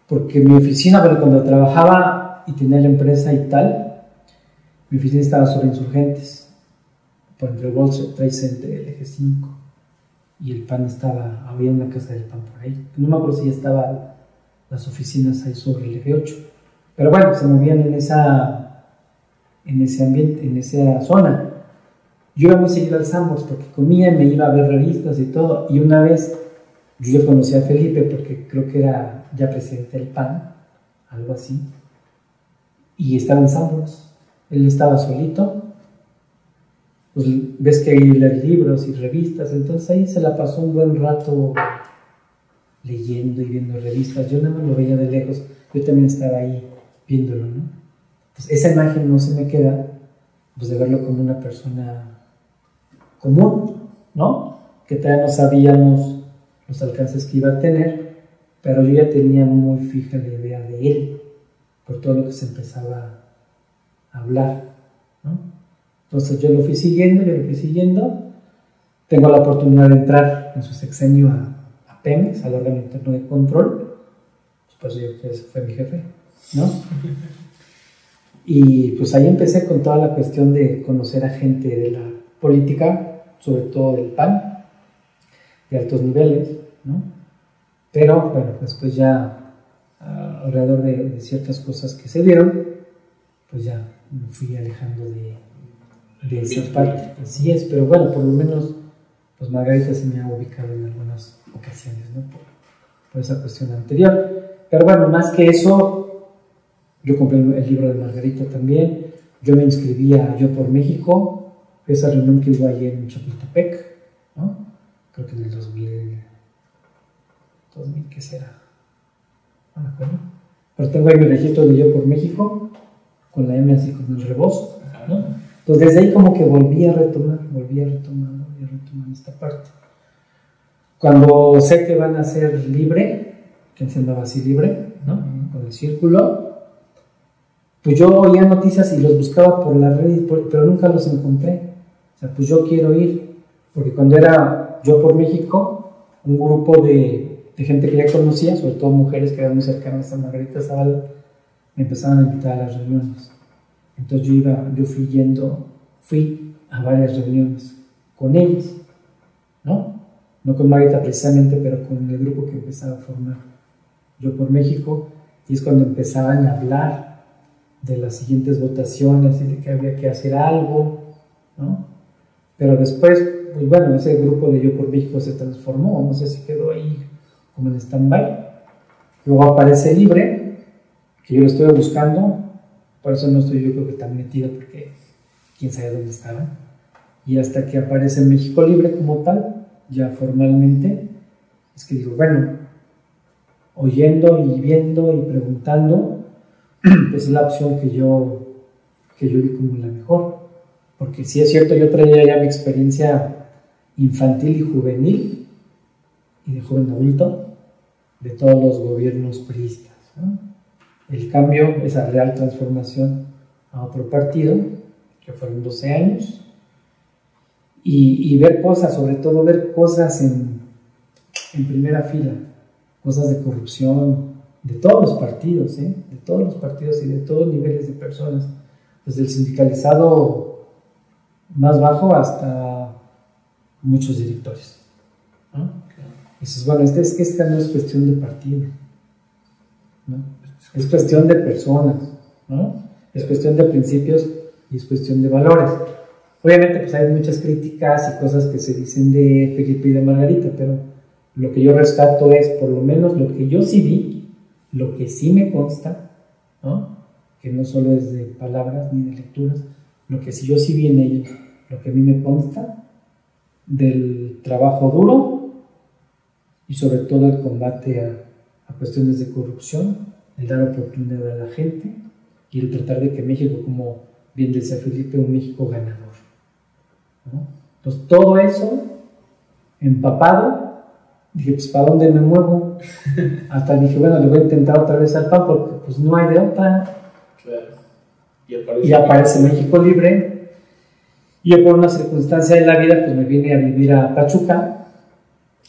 porque mi oficina, bueno, cuando trabajaba y tenía la empresa y tal, mi oficina estaba sobre insurgentes, por entre el World Trade y el eje 5, y el pan estaba, había una casa del pan por ahí. No me acuerdo si ya estaban las oficinas ahí sobre el eje 8, pero bueno, se movían en esa, en ese ambiente, en esa zona. Yo iba muy seguido al Sambors porque comía, me iba a ver revistas y todo. Y una vez Yo ya conocí a Felipe porque creo que era ya presidente del PAN, algo así, y estaba en. Él estaba solito, pues ves que hay leer libros y revistas, entonces ahí se la pasó un buen rato leyendo y viendo revistas. Yo nada más lo veía de lejos, yo también estaba ahí viéndolo, ¿no? Pues esa imagen no se me queda, pues de verlo como una persona común, ¿no? Que todavía no sabíamos los alcances que iba a tener, pero yo ya tenía muy fija la idea de él, por todo lo que se empezaba a hablar, ¿no? Entonces yo lo fui siguiendo, yo lo fui siguiendo, tengo la oportunidad de entrar en su sexenio a, a Pemex, al órgano interno de control, pues yo que fue mi jefe, ¿no? Y pues ahí empecé con toda la cuestión de conocer a gente de la política, sobre todo del PAN, de altos niveles, ¿no? Pero bueno, después ya alrededor de, ciertas cosas que se dieron, pues ya me fui alejando de, de esa parte. Así es, pero bueno, por lo menos, pues Margarita se me ha ubicado en algunas ocasiones, ¿no? Por, por esa cuestión anterior. Pero bueno, más que eso, yo compré el libro de Margarita también. Yo me inscribía Yo por México, esa reunión que hubo ahí en Chapultepec, ¿no? Creo que en el 2000. ¿2000 qué será? No me acuerdo. Pero tengo ahí mi registro de Yo por México, con la M así con el rebozo, ¿no? Entonces desde ahí como que volví a retomar, volví a retomar, volví a retomar esta parte. Cuando sé que van a ser libre, que llamaba así libre, ¿no? Con el círculo, pues yo oía noticias y los buscaba por la red, pero nunca los encontré. O sea, pues yo quiero ir, porque cuando era yo por México, un grupo de, de gente que ya conocía, sobre todo mujeres que eran muy cercanas a Margarita Zavala, me empezaban a invitar a las reuniones. Entonces yo iba, yo fui yendo, fui a varias reuniones con ellos, ¿no? No con Margarita precisamente, pero con el grupo que empezaba a formar yo por México, y es cuando empezaban a hablar de las siguientes votaciones y de que había que hacer algo, ¿no? Pero después, pues bueno, ese grupo de Yo por México se transformó, no sé si quedó ahí como en stand-by. Luego aparece Libre, que yo lo estoy buscando, por eso no estoy yo creo que tan metido, porque quién sabe dónde estaba. Y hasta que aparece México Libre como tal, ya formalmente, es que digo, bueno, oyendo y viendo y preguntando, pues es la opción que yo, que yo vi como la mejor. Porque si es cierto, yo traía ya mi experiencia infantil y juvenil y de joven adulto de todos los gobiernos priistas. El cambio, esa real transformación a otro partido, que fueron 12 años, y, y ver cosas, sobre todo ver cosas en, en primera fila, cosas de corrupción, de todos los partidos, ¿eh? de todos los partidos y de todos niveles de personas, desde el sindicalizado más bajo hasta muchos directores. ¿no? Dices, bueno, este, esta no es cuestión de partido, ¿no? Es cuestión de personas, ¿no? es cuestión de principios y es cuestión de valores. Obviamente, pues hay muchas críticas y cosas que se dicen de Felipe y de Margarita, pero lo que yo rescato es, por lo menos, lo que yo sí vi lo que sí me consta, ¿no? que no solo es de palabras ni de lecturas, lo que sí yo sí vi en ellos, lo que a mí me consta del trabajo duro y sobre todo el combate a, cuestiones de corrupción, el dar oportunidad a la gente y el tratar de que México, como bien decía Felipe, un México ganador. ¿no? Entonces todo eso empapado Dije, pues ¿para dónde me muevo? Hasta dije, bueno, le voy a intentar otra vez al PAN porque pues no hay de otra. Claro. Y aparece, México Libre. Y yo por una circunstancia de la vida pues me vine a vivir a Pachuca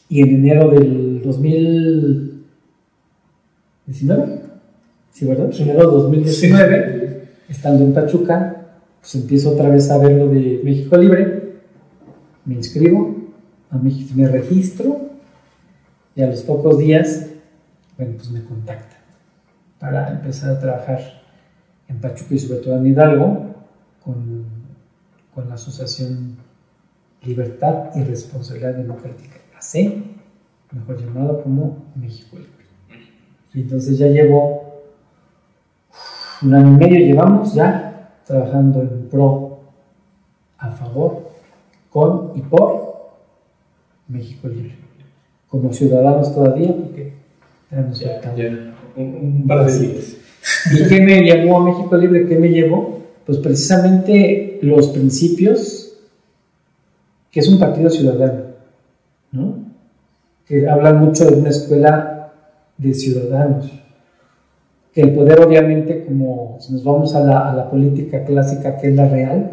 y en enero del 2019, sí, ¿verdad? Pues enero del 2019, estando en Pachuca, pues empiezo otra vez a ver lo de México Libre, me inscribo, a México, me registro y a los pocos días, bueno, pues me contacta para empezar a trabajar en Pachuca y sobre todo en Hidalgo con, la Asociación Libertad y Responsabilidad Democrática, AC, mejor llamado como México Libre. Entonces ya llevo un año y medio, llevamos ya trabajando en pro, a favor, con y por México Libre. Como ciudadanos todavía, porque tenemos Ya, ya, un, un par de días. ¿Y qué me llevó a México Libre? ¿Qué me llevó? Pues precisamente los principios que es un partido ciudadano, ¿no? Que habla mucho de una escuela de ciudadanos. El poder, obviamente, como si nos vamos a la, política clásica, que es la real,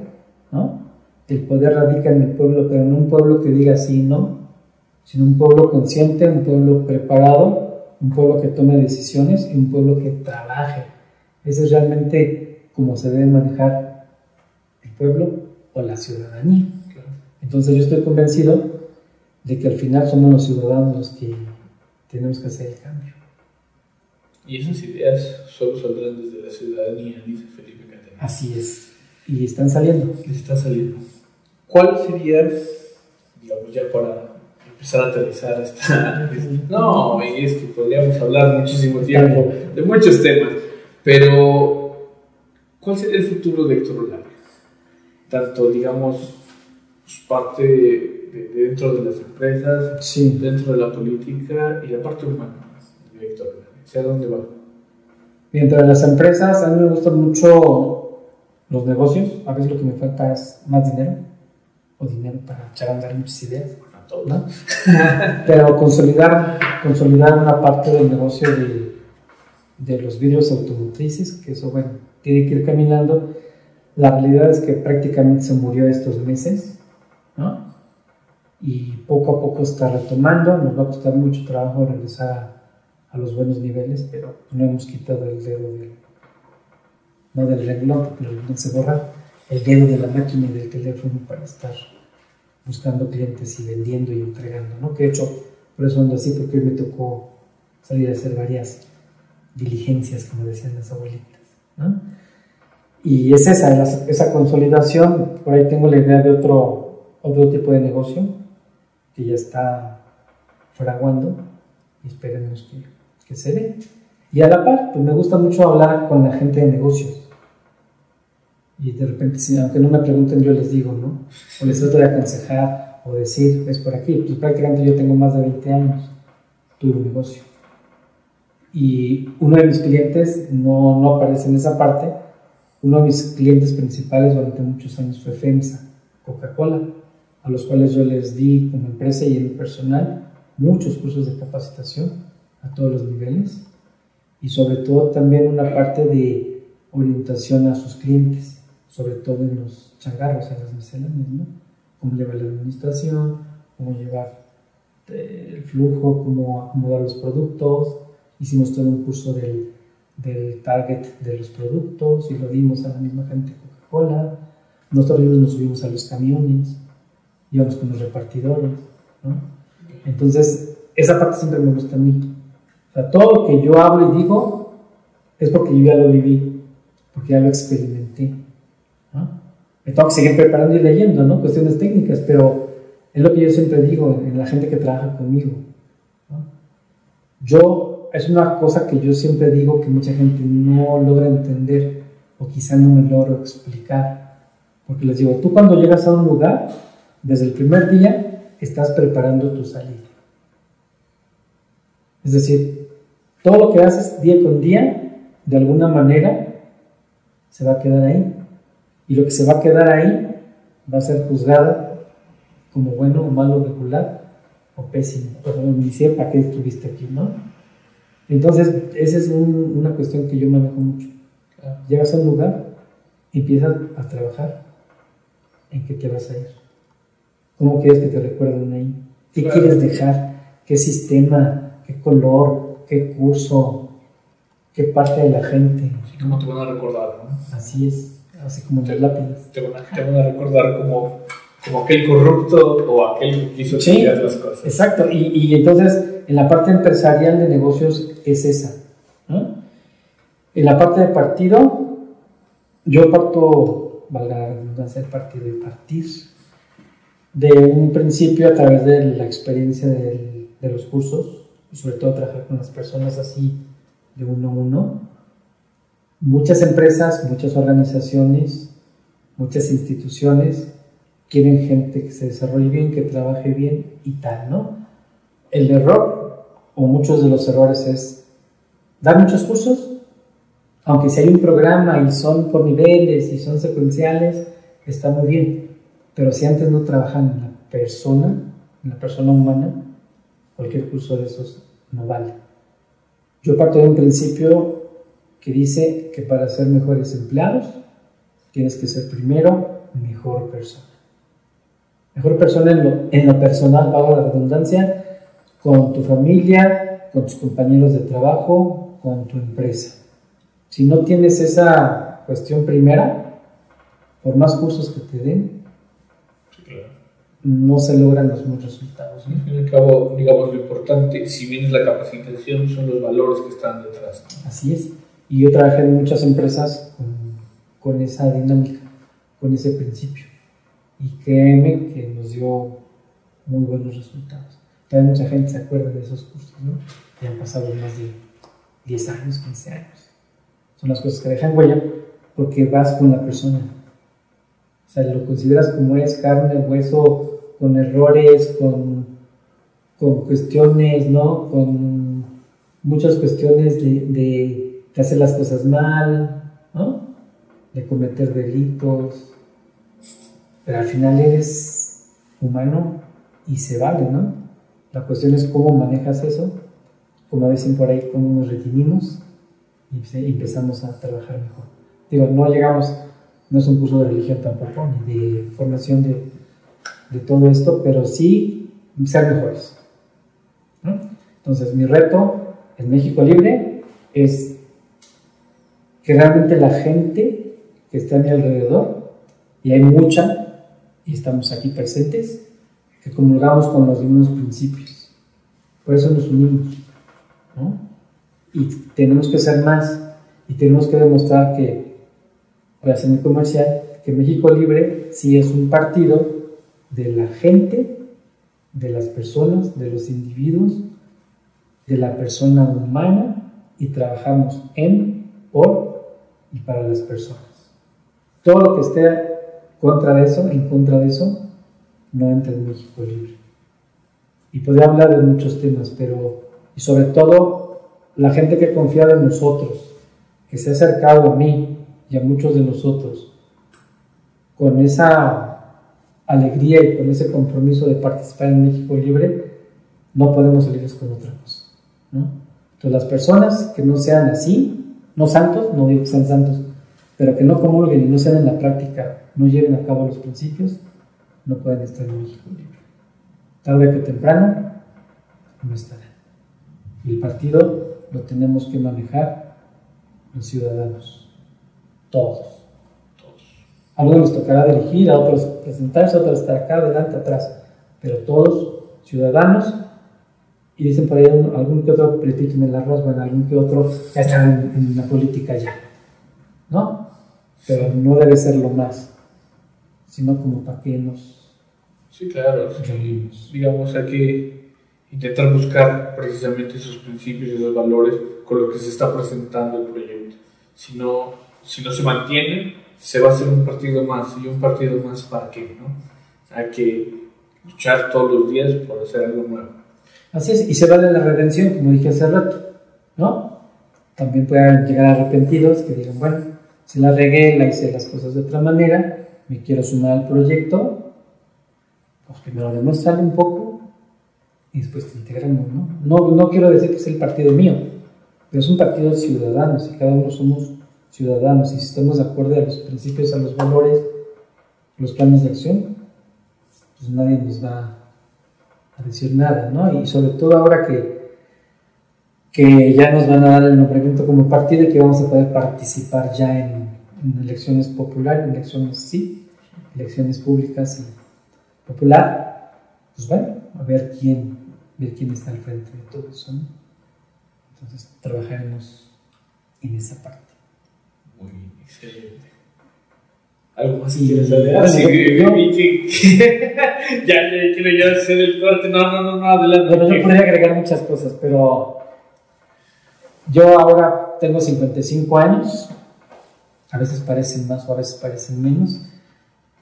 ¿no? El poder radica en el pueblo, pero no un pueblo que diga sí no, sino un pueblo consciente, un pueblo preparado, un pueblo que tome decisiones y un pueblo que trabaje. Ese es realmente como se debe manejar el pueblo o la ciudadanía. Entonces yo estoy convencido de que al final somos los ciudadanos los que tenemos que hacer el cambio. Y esas ideas solo saldrán desde la ciudadanía, dice Felipe Catena. Así es. Y están saliendo. Les está saliendo. ¿Cuál sería, digamos, ya para empezar a aterrizar esta... No, y es que podríamos hablar muchísimo tiempo de muchos temas, pero ¿cuál sería el futuro de Héctor Olaria? Tanto, digamos, pues, parte de, de dentro de las empresas, Sí. dentro de la política y la parte humana de Héctor Olaria. ¿Hacia dónde va? Mientras las empresas, a mí me gustan mucho los negocios. A veces lo que me falta es más dinero o dinero para echar a andar muchas ideas. A. ¿no? Pero consolidar, consolidar una parte del negocio de, de los vidrios automotrices, que eso, bueno, tiene que ir caminando. La realidad es que prácticamente se murió estos meses, ¿no? Y poco a poco está retomando. Nos va a costar mucho trabajo regresar a, a los buenos niveles, pero no hemos quitado el dedo del, no del porque el renglón se borra, el dedo de la máquina y del teléfono para estar buscando clientes y vendiendo y entregando, ¿no? Que de hecho, por eso ando así, porque hoy me tocó salir a hacer varias diligencias, como decían las abuelitas, ¿no? Y es esa, esa consolidación, por ahí tengo la idea de otro, otro tipo de negocio que ya está fraguando y esperemos que, que se dé. Y a la par, pues me gusta mucho hablar con la gente de negocios. Y de repente, si, aunque no me pregunten, yo les digo, ¿no? O les trato de aconsejar o decir, es por aquí. Pues prácticamente yo tengo más de 20 años, tuve un negocio. Y uno de mis clientes no, no aparece en esa parte. Uno de mis clientes principales durante muchos años fue FEMSA, Coca-Cola, a los cuales yo les di como empresa y en personal muchos cursos de capacitación a todos los niveles y sobre todo también una parte de orientación a sus clientes, sobre todo en los changarros, en las misceláneas, ¿no? Cómo llevar la administración, cómo llevar eh, el flujo, cómo acomodar los productos. Hicimos todo un curso del, del target de los productos y lo dimos a la misma gente Coca-Cola. Nosotros mismos nos subimos a los camiones, íbamos con los repartidores, ¿no? Entonces, esa parte siempre me gusta a mí. O sea, todo lo que yo hablo y digo es porque yo ya lo viví, porque ya lo experimenté. ¿no? Me tengo que seguir preparando y leyendo, ¿no? Cuestiones técnicas, pero es lo que yo siempre digo en la gente que trabaja conmigo. ¿no? Yo, es una cosa que yo siempre digo que mucha gente no logra entender o quizá no me logro explicar. Porque les digo, tú cuando llegas a un lugar, desde el primer día estás preparando tu salida. Es decir, todo lo que haces día con día, de alguna manera, se va a quedar ahí. Y lo que se va a quedar ahí va a ser juzgado como bueno o malo, regular o pésimo. Pero ni para qué estuviste aquí, ¿no? Entonces, esa es un, una cuestión que yo manejo mucho. Llegas a un lugar, empiezas a trabajar. ¿En qué te vas a ir? ¿Cómo quieres que te recuerden ahí? ¿Qué Claro. quieres dejar? ¿Qué sistema? ¿Qué color? ¿Qué curso? ¿Qué parte de la gente? Así como te van a recordar, ¿no? Así es, así como las lápidas. Te van a, te van a recordar como, como aquel corrupto o aquel que quiso Sí. las cosas. Exacto, y, y entonces en la parte empresarial de negocios es esa. ¿no? En la parte de partido, yo parto, valga la redundancia, el partido de partir, de un principio a través de la experiencia del de los cursos y sobre todo trabajar con las personas así de uno a uno. Muchas empresas, muchas organizaciones, muchas instituciones quieren gente que se desarrolle bien, que trabaje bien y tal, ¿no? El error, o muchos de los errores, es dar muchos cursos, aunque si hay un programa y son por niveles y son secuenciales, está muy bien. Pero si antes no trabajan en la persona, en la persona humana, cualquier curso de esos no vale. Yo parto de un principio que dice que para ser mejores empleados tienes que ser primero mejor persona. Mejor persona en lo, en lo personal, pago la redundancia, con tu familia, con tus compañeros de trabajo, con tu empresa. Si no tienes esa cuestión primera, por más cursos que te den, no se logran los mismos resultados. Al fin y al cabo, digamos, lo importante, si bien es la capacitación, son los valores que están detrás. Así es. Y yo trabajé en muchas empresas con, con esa dinámica, con ese principio. Y créeme que nos dio muy buenos resultados. Todavía mucha gente se acuerda de esos cursos, ¿no? Ya han pasado más de 10 años, 15 años son las cosas que dejan huella porque vas con la persona. O sea, lo consideras como es carne, hueso, con errores, con, con cuestiones, ¿no? Con muchas cuestiones de, de, de hacer las cosas mal, ¿no? De cometer delitos. Pero al final eres humano y se vale, ¿no? La cuestión es cómo manejas eso, como dicen por ahí, cómo nos redimimos y empezamos a trabajar mejor. Digo, no llegamos, no es un curso de religión tampoco, ni de formación de, de todo esto, pero sí ser mejores. Entonces, mi reto en México Libre es que realmente la gente que está a mi alrededor, y hay mucha, y estamos aquí presentes, que comulgamos con los mismos principios. Por eso nos unimos. y tenemos que ser más y tenemos que demostrar que, para ser muy comercial, que México Libre sí es un partido de la gente, de las personas, de los individuos, de la persona humana y trabajamos en, por y para las personas. Todo lo que esté contra eso, en contra de eso, no entra en México Libre. Y podría hablar de muchos temas, pero y sobre todo la gente que ha confiado en nosotros, que se ha acercado a mí y a muchos de nosotros, con esa alegría y con ese compromiso de participar en México Libre, no podemos salirles con otra cosa. Entonces las personas que no sean así, no santos, no digo que sean santos, pero que no comulguen y no sean en la práctica, no lleven a cabo los principios, no pueden estar en México Libre. Tarde que temprano, no estarán. Y el partido lo tenemos que manejar los ciudadanos, todos. A algunos les tocará dirigir, a otros presentarse, a otros estar acá, adelante, atrás, pero todos ciudadanos. Y dicen por ahí algún que otro pretito en el arroz, bueno, algún que otro ya está en, la política ya, ¿no? Pero no debe ser lo más, sino como para que nos... Sí, claro. Digamos, aquí intentar buscar precisamente esos principios y esos valores con los que se está presentando el proyecto. Si no, si no se mantiene, se va a hacer un partido más y un partido más para qué, ¿no? Hay que luchar todos los días por hacer algo nuevo. Así es, y se vale la redención, como dije hace rato, ¿no? También pueden llegar arrepentidos que digan, bueno, si la regué, la hice las cosas de otra manera, me quiero sumar al proyecto, pues primero demostrarle un poco y después te integramos, ¿no? ¿no? No quiero decir que es el partido mío, pero es un partido de ciudadanos y cada uno somos ciudadanos y si estamos de acuerdo a los principios, a los valores, los planes de acción, pues nadie nos va a decir nada, ¿no? Y sobre todo ahora que, que ya nos van a dar el nombramiento como partido y que vamos a poder participar ya en, en elecciones populares, elecciones sí, elecciones públicas y popular, pues bueno, a ver quién ver quién está al frente de todo eso. Entonces trabajaremos en esa parte. Muy excelente. ¿Algo más interesante? Ah, sí, que, ya, ya quiero ya hacer el corte. No, no, no, no, adelante. Bueno, yo podría agregar muchas cosas, pero yo ahora tengo 55 años. A veces parecen más o a veces parecen menos.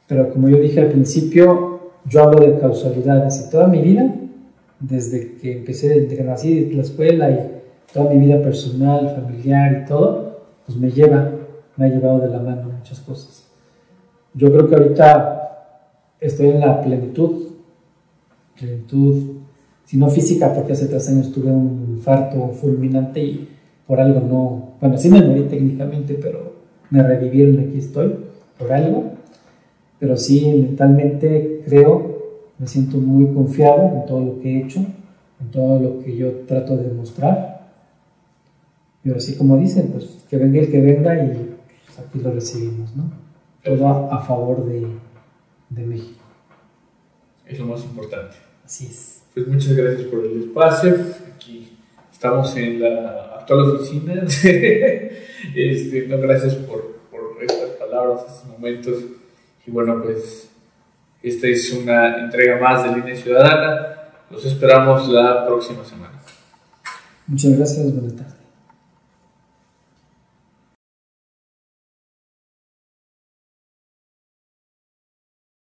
Pero como yo dije al principio, yo hablo de causalidades y toda mi vida, desde que empecé, desde que nací de la escuela y toda mi vida personal, familiar y todo, pues me lleva, me ha llevado de la mano muchas cosas. Yo creo que ahorita estoy en la plenitud, plenitud, si no física, porque hace tres años tuve un infarto fulminante y por algo no, bueno, sí me morí técnicamente, pero me revivieron y aquí estoy, por algo, pero sí mentalmente creo, me siento muy confiado en todo lo que he hecho, en todo lo que yo trato de demostrar pero así como dicen, pues que venga el que venga y aquí lo recibimos, ¿no? Todo a, favor de, de, México. Es lo más importante. Así es. Pues muchas gracias por el espacio. Aquí estamos en la actual oficina. este, no, gracias por, por estas palabras, estos momentos. Y bueno, pues esta es una entrega más de Línea Ciudadana. Los esperamos la próxima semana. Muchas gracias, buenas tardes.